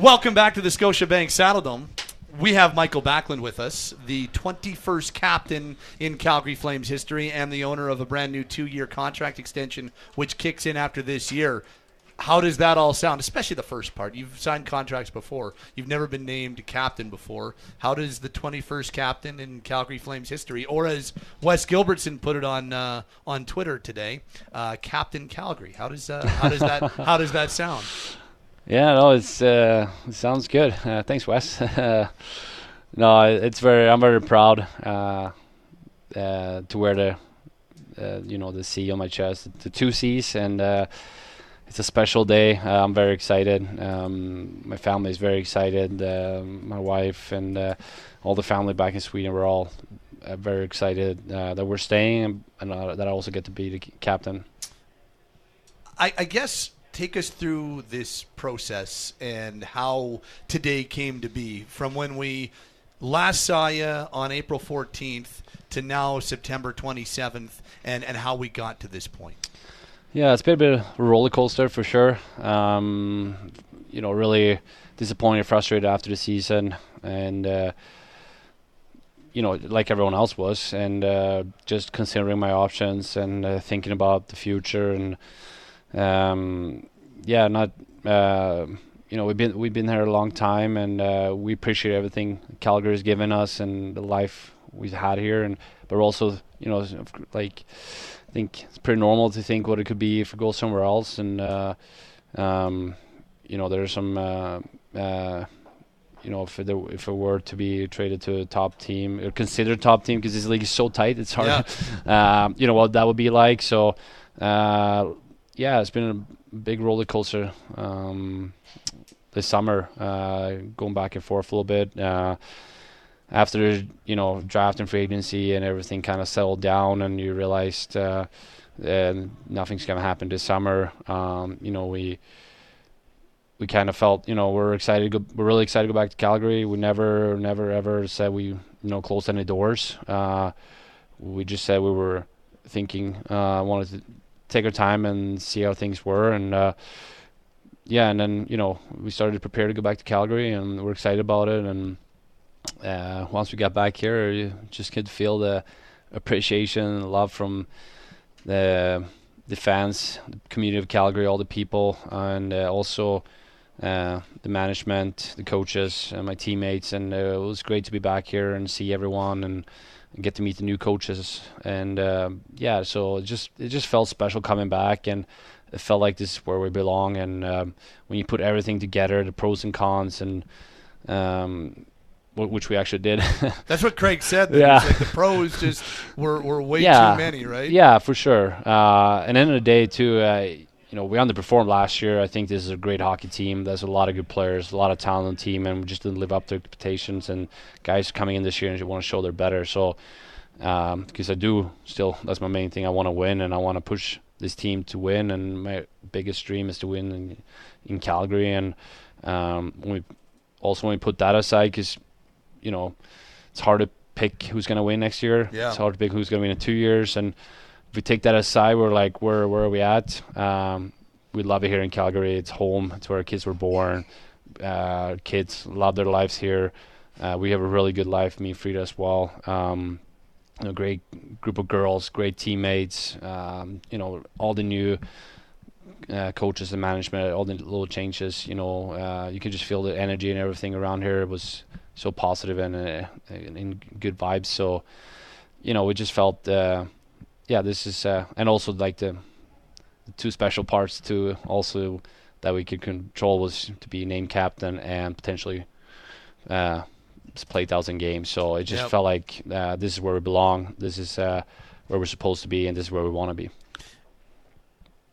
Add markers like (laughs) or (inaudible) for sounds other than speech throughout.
Welcome back to the Scotiabank Saddledome. We have Mikael Backlund with us, the 21st captain in Calgary Flames history and the owner of a brand new two year contract extension, which kicks in after this year. How does that all sound, especially the first part? You've signed contracts before, you've never been named captain before. How does the 21st captain in Calgary Flames history, or as Wes Gilbertson put it on uh, on Twitter today, uh, Captain Calgary? How does uh, how does that how does that sound? Yeah, no, it's uh, it sounds good. (laughs) Uh, thanks, Wes. (laughs) no, it's very. I'm very proud uh, uh to wear the uh, you know the C on my chest, the two C's, and uh, it's a special day. I'm very excited. Um, my family is very excited. my wife and all the family back in Sweden were all very excited that we're staying and, that I also get to be the captain. I, I guess take us through this process and how today came to be from when we last saw you on April 14th to now September 27th and, and how we got to this point. Yeah, it's been a bit of a roller coaster for sure. Um, you know, really disappointed, frustrated after the season, and uh, you know, like everyone else was, and uh, just considering my options and uh, thinking about the future and um, yeah, not uh, you know we've been we've been here a long time, and uh, we appreciate everything Calgary has given us and the life we've had here, and but also you know like I think it's pretty normal to think what it could be if we go somewhere else, and uh, um, you know there's some. Uh, uh, you know, if it, if it were to be traded to a top team or considered top team because this league is so tight, it's hard. Yeah. (laughs) um, you know what that would be like. So, uh, yeah, it's been a big roller coaster um, this summer, uh, going back and forth a little bit. Uh, after you know draft and free agency and everything kind of settled down, and you realized uh, nothing's gonna happen this summer. Um, you know we we kind of felt you know we're excited. Go, we're really excited to go back to Calgary. We never never ever said we you know closed any doors. Uh, we just said we were thinking uh, wanted to take our time and see how things were. And uh, yeah and then you know we started to prepare to go back to Calgary and we're excited about it. And uh, once we got back here you just could feel the appreciation and love from the the fans the community of Calgary all the people. And uh, also uh, the management the coaches and my teammates and uh, it was great to be back here and see everyone and and get to meet the new coaches. And uh, yeah, so it just it just felt special coming back, and it felt like this is where we belong. And um, when you put everything together, the pros and cons, and um, which we actually did. (laughs) That's what Craig said. yeah, like the pros just were were way yeah. too many, right? Yeah, for sure. Uh, and end of the day, too. Uh, you know, we underperformed last year. I think this is a great hockey team. There's a lot of good players, a lot of talent on the team, and we just didn't live up to expectations. And guys coming in this year and want to show they're better. So, because um, I do still, that's my main thing. I want to win, and I want to push this team to win. And my biggest dream is to win in, in Calgary. And um, when we also when we put that aside, because you know, it's hard to pick who's going to win next year. Yeah. It's hard to pick who's going to win in two years, and if we take that aside, we're like, where where are we at? Um, we love it here in Calgary. It's home. It's where our kids were born. Uh, kids love their lives here. Uh, we have a really good life, me and Frida as well. Um, you know, great group of girls, great teammates. Um, you know, all the new uh, coaches and management, all the little changes. You know, uh, you can just feel the energy and everything around here It was so positive and uh, in good vibes. So, you know, we just felt uh, yeah, this is uh, and also like the, the, two special parts to also that we could control was to be named captain and potentially uh, play thousand games. So it just yep. felt like uh, this is where we belong. This is uh, where we're supposed to be, and this is where we want to be.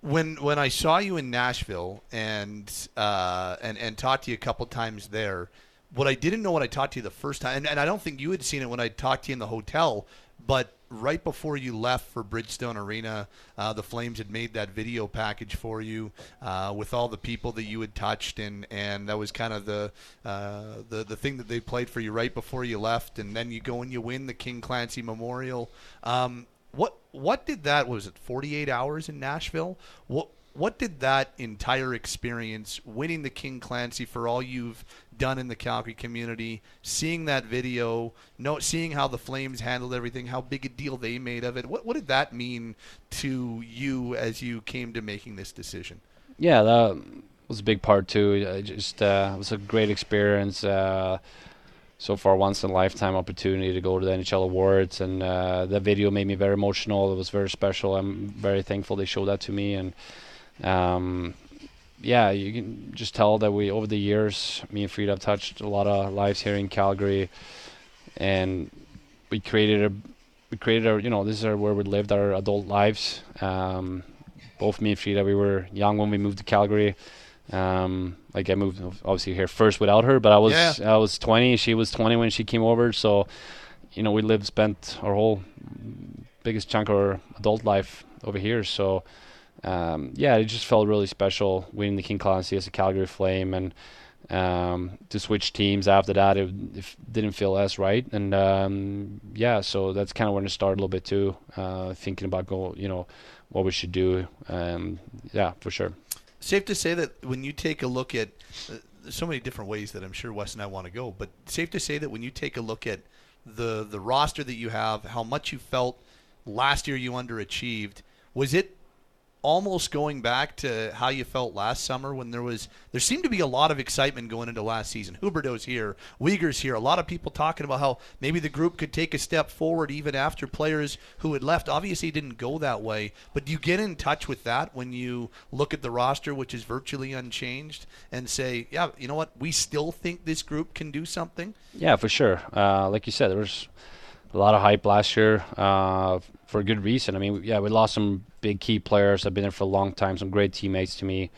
When when I saw you in Nashville and uh, and and talked to you a couple times there, what I didn't know when I talked to you the first time, and, and I don't think you had seen it when I talked to you in the hotel, but right before you left for Bridgestone Arena, uh, the Flames had made that video package for you uh, with all the people that you had touched, and, and that was kind of the, uh, the the thing that they played for you right before you left, and then you go and you win the King Clancy Memorial. Um, what what did that was it 48 hours in Nashville? What What did that entire experience, winning the King Clancy for all you've done in the Calgary community, seeing that video, know, seeing how the Flames handled everything, how big a deal they made of it, what, what did that mean to you as you came to making this decision? Yeah, that was a big part too. Just uh, it was a great experience. Uh, so far, once in a lifetime opportunity to go to the NHL awards, and uh, the video made me very emotional. It was very special. I'm very thankful they showed that to me, and um, yeah, you can just tell that we over the years, me and Frida have touched a lot of lives here in Calgary, and we created a we created a you know this is where we lived our adult lives. Um, both me and Frida, we were young when we moved to Calgary. Um, like I moved obviously here first without her, but I was Yeah. I was 20. She was 20 when she came over, so you know we lived spent our whole biggest chunk of our adult life over here. So um, yeah, it just felt really special winning the King Clancy as a Calgary Flame, and um, to switch teams after that, it, it didn't feel as right. And um, yeah, so that's kind of when it started a little bit too, uh, thinking about go, you know, what we should do. Um, yeah, for sure. Safe to say that when you take a look at, uh, so many different ways that I'm sure Wes and I want to go, but safe to say that when you take a look at the the roster that you have, how much you felt last year you underachieved, was it almost going back to how you felt last summer when there was there seemed to be a lot of excitement going into last season. Huberdeau's here, Weegar's here. A lot of people talking about how maybe the group could take a step forward even after players who had left. Obviously, didn't go that way. But do you get in touch with that when you look at the roster, which is virtually unchanged, and say, yeah, you know what, we still think this group can do something? Yeah, for sure. Uh, like you said, there was a lot of hype last year uh, for a good reason. I mean, yeah, we lost some big key players. I've been there for a long time. Some great teammates to me,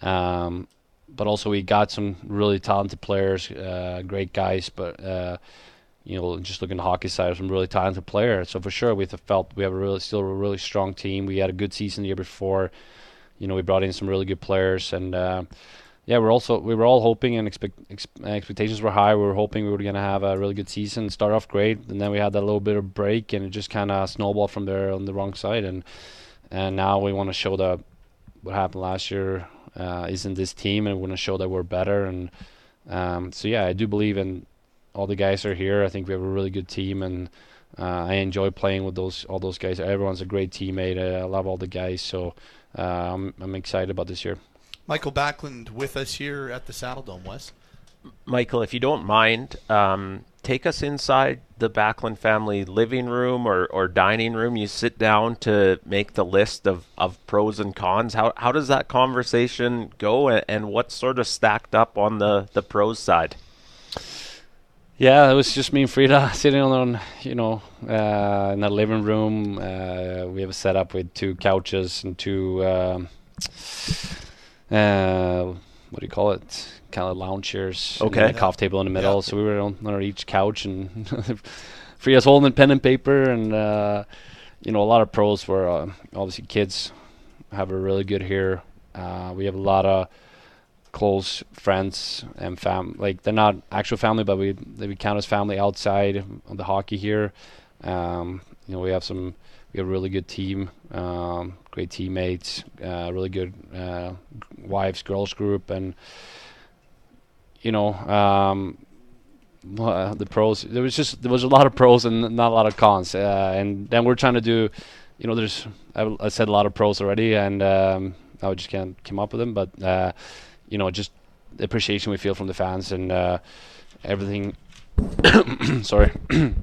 um, but also we got some really talented players, uh, great guys. But uh, you know, just looking at the hockey side, some really talented players. So for sure, we felt we have a really still a really strong team. We had a good season the year before. You know, we brought in some really good players and. Yeah, we're also we were all hoping and expect ex- expectations were high. We were hoping we were to have a really good season, start off great, and then we had that little bit of break, and it just kind of snowballed from there on the wrong side. And and now we want to show that what happened last year uh, isn't this team, and we want to show that we're better. And um, so yeah, I do believe in all the guys are here. I think we have a really good team, and uh, I enjoy playing with those all those guys. Everyone's a great teammate. I love all the guys, so uh, I'm I'm excited about this year. Mikael Backlund with us here at the Saddledome, Wes. Mikael, if you don't mind, um, take us inside the Backlund family living room or, or dining room. You sit down to make the list of, of pros and cons. How how does that conversation go, and, and what's sort of stacked up on the, the pros side? Yeah, it was just me and Frida (laughs) sitting on, you know, uh, in the living room. Uh, we have a setup with two couches and two, um, uh, what do you call it? Kind of lounge chairs. and Okay. a coffee table in the middle. Yeah. So we were on, on each couch, and (laughs) Frida's holding pen and paper, and uh, you know, a lot of pros for uh, obviously kids have a really good here. Uh, we have a lot of close friends and fam like they're not actual family but we they we count as family outside of the hockey here um you know we have some we have a really good team um great teammates uh really good uh wives girls group and you know um uh, the pros there was just there was a lot of pros and not a lot of cons uh, and then we're trying to do you know there's I, I said a lot of pros already and um I just can't come up with them but uh you know, just the appreciation we feel from the fans and everything. (coughs) sorry. (coughs)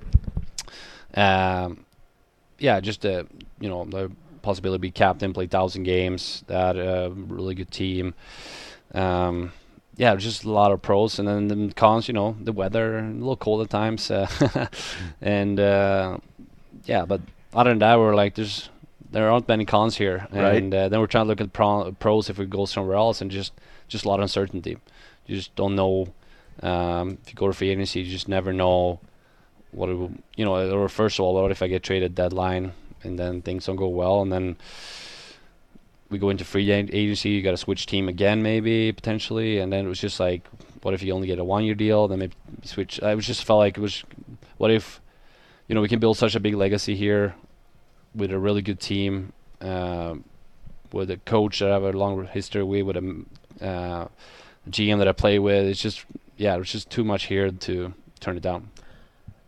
um, yeah, just a you know the possibility to be captain, play thousand games, that uh, really good team. Um, yeah, just a lot of pros, and then the cons. You know, the weather, a little cold at times, uh, (laughs) and uh, yeah. But other than that, we're like, there's there aren't many cons here, Right. and uh, then we're trying to look at pro- pros if we go somewhere else, and just just a lot of uncertainty. You just don't know. Um, if you go to free agency, you just never know what it will, you know. Or first of all, what if I get traded deadline and then things don't go well, and then we go into free agency, you got to switch team again, maybe potentially, and then it was just like, what if you only get a one-year deal? Then maybe switch. I was just felt like it was, what if, you know, we can build such a big legacy here with a really good team. Um, with a coach that I have a long history with, with a uh, GM that I play with. It's just yeah, there's just too much here to turn it down.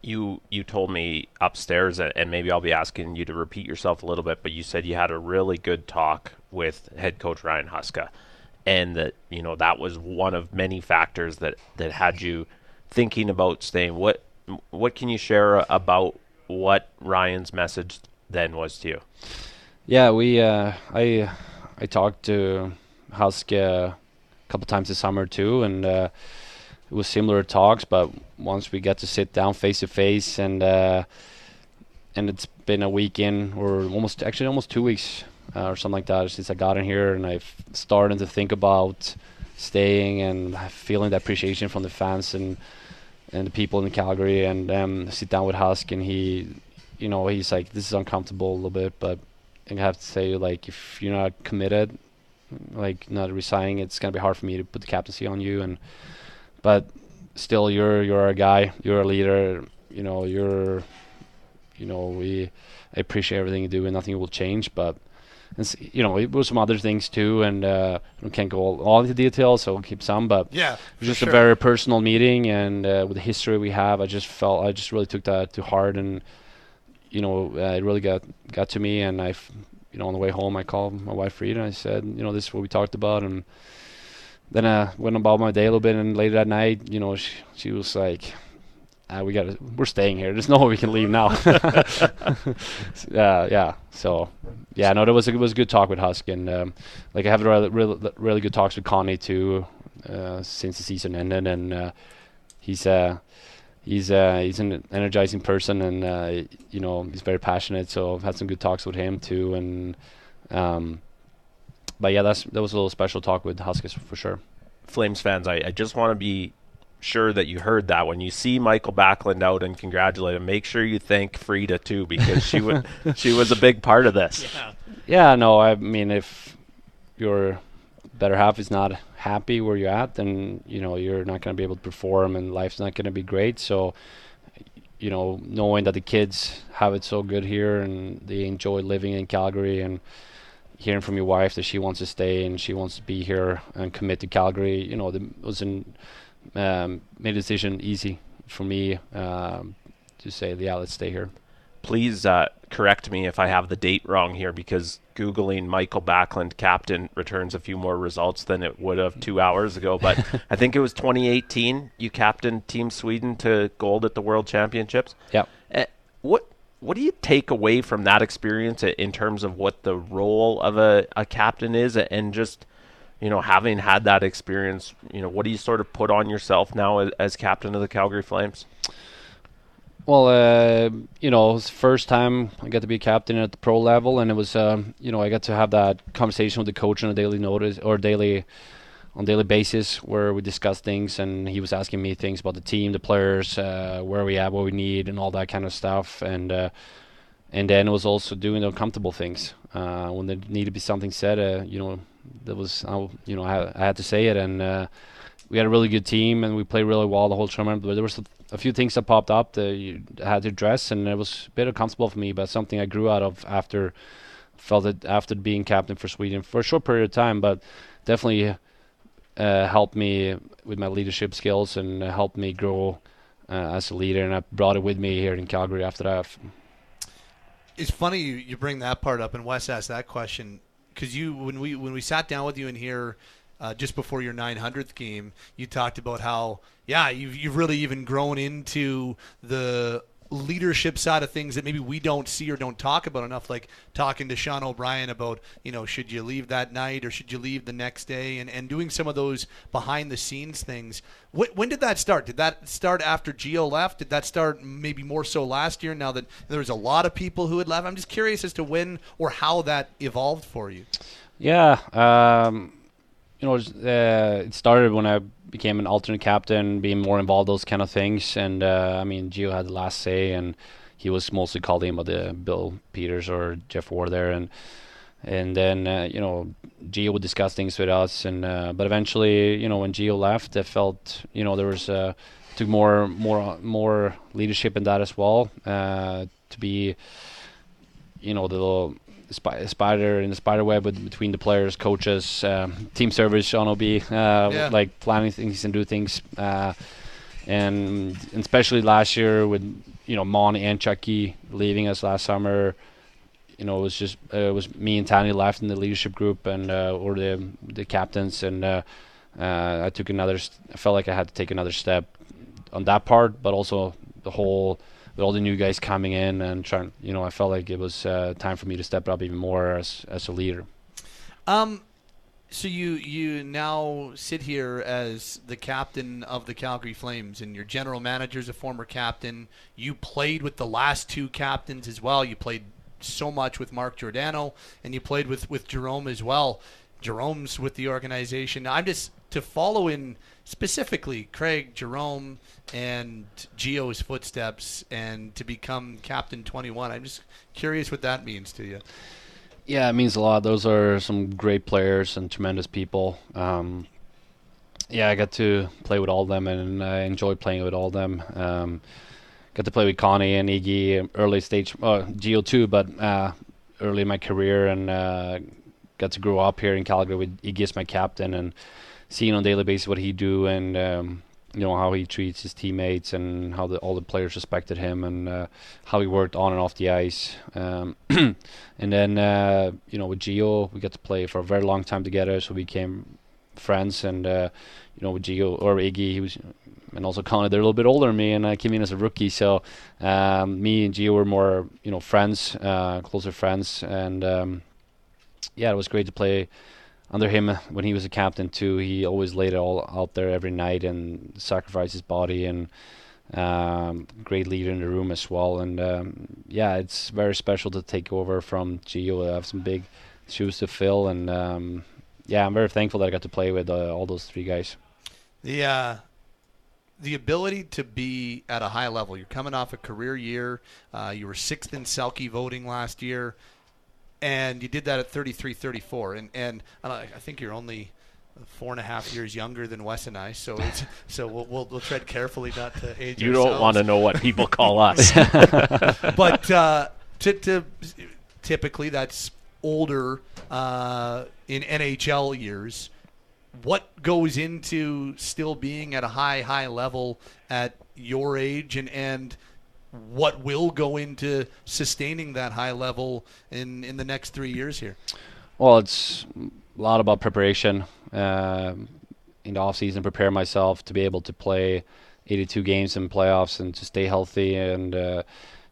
You you told me upstairs, and maybe I'll be asking you to repeat yourself a little bit, but you said you had a really good talk with head coach Ryan Huska, and that you know that was one of many factors that that had you thinking about staying. What what can you share about what Ryan's message then was to you? Yeah, we uh, I I talked to Huska a couple times this summer too, and uh, it was similar talks. But once we got to sit down face to face, and uh, and it's been a weekend or almost actually almost two weeks uh, or something like that since I got in here, and I've started to think about staying and feeling the appreciation from the fans and and the people in Calgary, and um, sit down with Husk, and he, you know, he's like, this is uncomfortable a little bit, but I have to say, like, if you're not committed, like not resigning, it's gonna be hard for me to put the captaincy on you, and but still, you're you're a guy, you're a leader, you know, you're, you know, we appreciate everything you do, and nothing will change, but and you know, it was some other things too, and uh, I can't go all, all into details, so we'll keep some. But yeah, it was just sure. a very personal meeting, and uh, with the history we have, I just felt I just really took that to heart, and you know, uh, it really got got to me. And I, you know, on the way home, I called my wife Frida, and I said, you know, this is what we talked about, and then I went about my day a little bit, and later that night, you know, she, she was like, uh, we got we're staying here. There's no way we can leave now. (laughs) uh, yeah. So yeah, no, it was a, it was a good talk with Husk, and um, like I have really, really really good talks with Connie too uh, since the season ended, and uh, he's uh he's uh he's an energizing person, and uh, you know he's very passionate. So I've had some good talks with him too, and um, but yeah, that's that was a little special talk with Huskers for sure. Flames fans, I, I just want to be sure that you heard that when you see Mikael Backlund out and congratulate him, make sure you thank Frida too because she was (laughs) she was a big part of this. Yeah. Yeah, no, I mean if your better half is not happy where you're at, then you know you're not going to be able to perform and life's not going to be great. So you know, knowing that the kids have it so good here and they enjoy living in Calgary and hearing from your wife that she wants to stay and she wants to be here and commit to Calgary, you know, it was an um, made a decision easy for me um, to say, yeah, let's stay here. Please uh, correct me if I have the date wrong here, because googling Mikael Backlund captain returns a few more results than it would have two hours ago. But (laughs) I think it was 2018. You captained Team Sweden to gold at the World Championships. Yeah. Uh, what what do you take away from that experience in terms of what the role of a, a captain is, and just you know, having had that experience, you know, what do you sort of put on yourself now as, as captain of the Calgary Flames? Well, uh, you know, it was first time I got to be captain at the pro level, and it was, uh, you know, I got to have that conversation with the coach on a daily notice or daily, on daily basis, where we discuss things, and he was asking me things about the team, the players, uh, where we at, what we need, and all that kind of stuff, and uh, and then it was also doing the uncomfortable things uh, when there needed to be something said. Uh, you know, that was you know I, I, had to say it, and uh, we had a really good team, and we played really well the whole tournament. But there was a, few things that popped up that you had to address, and it was a bit uncomfortable for me, but something I grew out of after felt it after being captain for Sweden for a short period of time, but definitely uh, helped me with my leadership skills and helped me grow uh, as a leader, and I brought it with me here in Calgary after that. It's funny you, you bring that part up, and Wes asked that question because you when we when we sat down with you in here uh, just before your 900th game, you talked about how yeah you've you've really even grown into the leadership side of things that maybe we don't see or don't talk about enough, like talking to Sean O'Brien about, you know, should you leave that night or should you leave the next day and, and doing some of those behind the scenes things. When, when did that start? Did that start after Gio left? Did that start maybe more so last year now that there was a lot of people who had left? I'm just curious as to when or how that evolved for you. Yeah. Um, you know, uh, it started when I became an alternate captain, being more involved those kind of things. And uh, I mean, Gio had the last say, and he was mostly called in by the Bill Peters or Geoff Ward there, and and then uh, you know Gio would discuss things with us, and uh, but eventually, you know, when Gio left, I felt you know there was uh, took more more more leadership in that as well uh, to be, you know, the spi- spider in the spider web with, between the players, coaches, um, team service, Sean OB, uh, Yeah. like planning things and do things. Uh, and, and especially last year with you know Mon and Chucky leaving us last summer, you know it was just uh, it was me and Tanev left in the leadership group and uh, or the the captains and uh, uh, I took another. St- I felt like I had to take another step on that part, but also the whole with all the new guys coming in and trying. You know, I felt like it was uh, time for me to step up even more as as a leader. Um, so you you now sit here as the captain of the Calgary Flames, and your general manager is a former captain. You played with the last two captains as well. You played so much with Mark Giordano, and you played with with Jerome as well. Jerome's with the organization. I'm just to follow in specifically Craig, Jerome, and Gio's footsteps, and to become captain 21. I'm just curious what that means to you. Yeah, it means a lot. Those are some great players and tremendous people. Um, yeah, I got to play with all of them, and I enjoyed playing with all of them. Um, got to play with Connie and Iggy early stage, uh, Gio too, but uh, early in my career, and uh, got to grow up here in Calgary with Iggy as my captain, and seeing on a daily basis what he do, and um, you know how he treats his teammates, and how the, all the players respected him, and uh, how he worked on and off the ice. Um, (clears throat) and then uh, you know with Gio, we got to play for a very long time together, so we became friends. And uh, you know with Gio or Iggy, he was, and also Connor, they're a little bit older than me, and I came in as a rookie. So um, me and Gio were more you know friends, uh, closer friends, and um, yeah, it was great to play under him when he was a captain too. He always laid it all out there every night and sacrificed his body and um, great leader in the room as well. And um, yeah, it's very special to take over from Gio. I have some big shoes to fill, and um, yeah, I'm very thankful that I got to play with uh, all those three guys. The uh, the ability to be at a high level. You're coming off a career year. Uh, you were sixth in Selke voting last year, and you did that at 33-34. And and I, I think you're only four and a half years younger than Wes and I. So it's, (laughs) so we'll, we'll we'll tread carefully not to age. You don't want to know what people call (laughs) us. (laughs) but uh, to, to typically that's older uh, in NHL years. What goes into still being at a high high level at your age, and and what will go into sustaining that high level in in the next three years here? Well, it's a lot about preparation. Um, in the off season, prepare myself to be able to play 82 games in playoffs and to stay healthy and uh,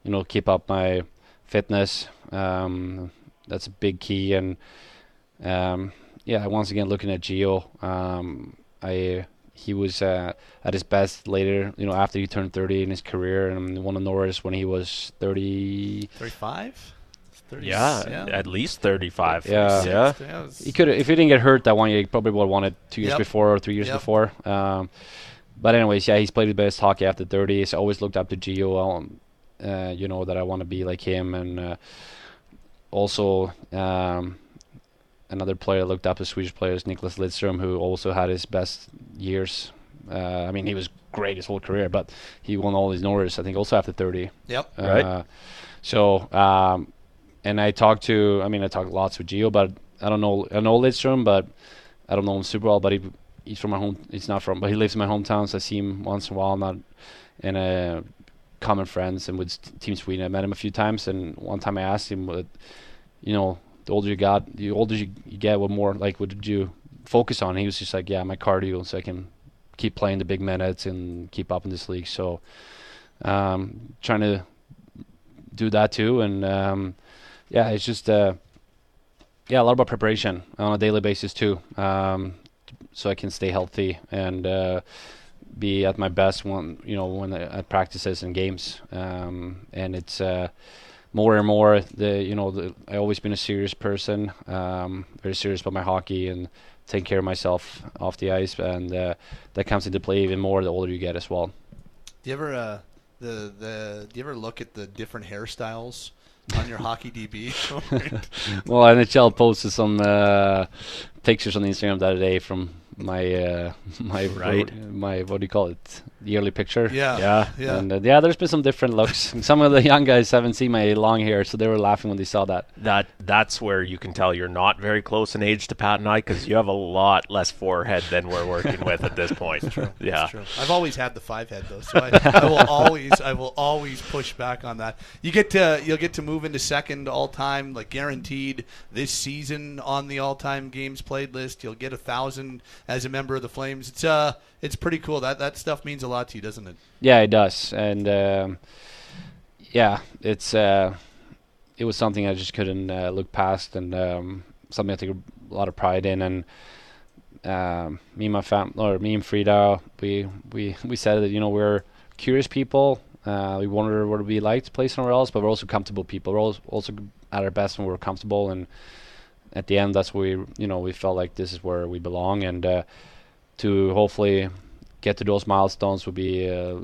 you know keep up my fitness. Um, that's a big key. And um, yeah, once again looking at Gio, um, I he was uh, at his best later, you know, after he turned 30 in his career and won a Norris when he was 30. 35? yeah, at least 35. Yeah. Yeah. He could if he didn't get hurt that one year, he probably would have won it two years Yep. before or three years Yep. before. Um, but anyways, yeah, he's played his best hockey after 30. He's always looked up to Gio. Um, uh, you know that I want to be like him, and uh, also um, another player I looked up to Swedish player is Niklas Lidström, who also had his best years. Uh, I mean, he was great his whole career, but he won all his Norris. I think also after 30. Yep. Right. Uh, so, um, and I talked to, I mean, I talked lots with Gio, but I don't know, I know Lidstrom, but I don't know him super well. But he, he's from my home. He's not from, but he lives in my hometown, so I see him once in a while. Not in a common friends and with Team Sweden. I met him a few times, and one time I asked him, what, you know, the older you got, the older you, you get, what more like what you focus on? He was just like, yeah, my cardio, so I can keep playing the big minutes and keep up in this league. So, um, trying to do that too, and um, yeah, it's just uh, yeah, a lot about preparation on a daily basis too, um, so I can stay healthy and uh, be at my best when you know when I, at practices and games, um, and it's. Uh, more and more, the you know, the, I always been a serious person, um, very serious about my hockey and taking care of myself off the ice, and uh, that comes into play even more the older you get as well. Do you ever uh, the the do you ever look at the different hairstyles on your hockey DB? (laughs) Well, NHL posted some uh, pictures on Instagram the other day from my uh, (laughs) my Right. my what do you call it yearly picture. Yeah. Yeah. Yeah. And uh, yeah, there's been some different (laughs) looks. (laughs) Some of the young guys haven't seen my long hair, so they were laughing when they saw that. That that's where you can tell you're not very close in age to Pat and I because you have a lot less forehead than we're working with at this (laughs) point. True, Yeah. That's true. I've always had the five head though, so I, I will always I will always push back on that. You get to you'll get to move into second all time, like guaranteed this season on the all time games played list. You'll get a thousand as a member of the Flames. It's uh it's pretty cool. That that stuff means a lot to you, doesn't it? Yeah, it does, and um, yeah, it's uh, it was something I just couldn't uh, look past, and um, something I take a lot of pride in. And um, me and my fam, or me and Frida, we we we said that you know we're curious people. Uh, we wonder what it'd be like to play somewhere else, but we're also comfortable people. We're als- also at our best when we're comfortable, and at the end, that's where we you know we felt like this is where we belong, and uh, to hopefully get to those milestones would be uh,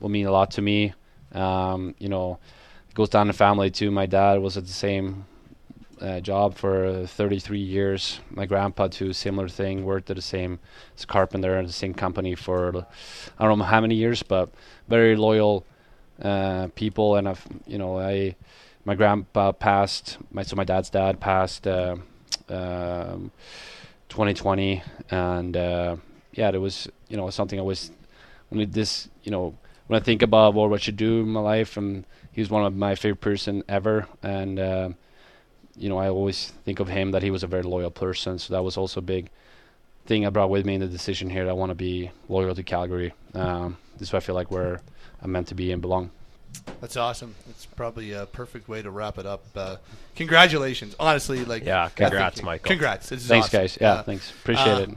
will mean a lot to me. Um, you know, it goes down the family too. My dad was at the same uh, job for uh, 33 years. My grandpa too, similar thing. Worked at the same as carpenter in the same company for I don't know how many years, but very loyal uh, people. And I've you know I my grandpa passed. My so my dad's dad passed. Uh, um, 2020 and uh, yeah it was you know something I was when this you know when I think about what I should do in my life and he was one of my favorite person ever and uh, you know I always think of him that he was a very loyal person so that was also a big thing I brought with me in the decision here that I want to be loyal to Calgary. Um, this is why I feel like where I'm meant to be and belong That's awesome. It's probably a perfect way to wrap it up. Uh, congratulations, honestly. Like Yeah, congrats, Mikael. Congrats. This is thanks awesome. guys yeah Uh, thanks appreciate uh, it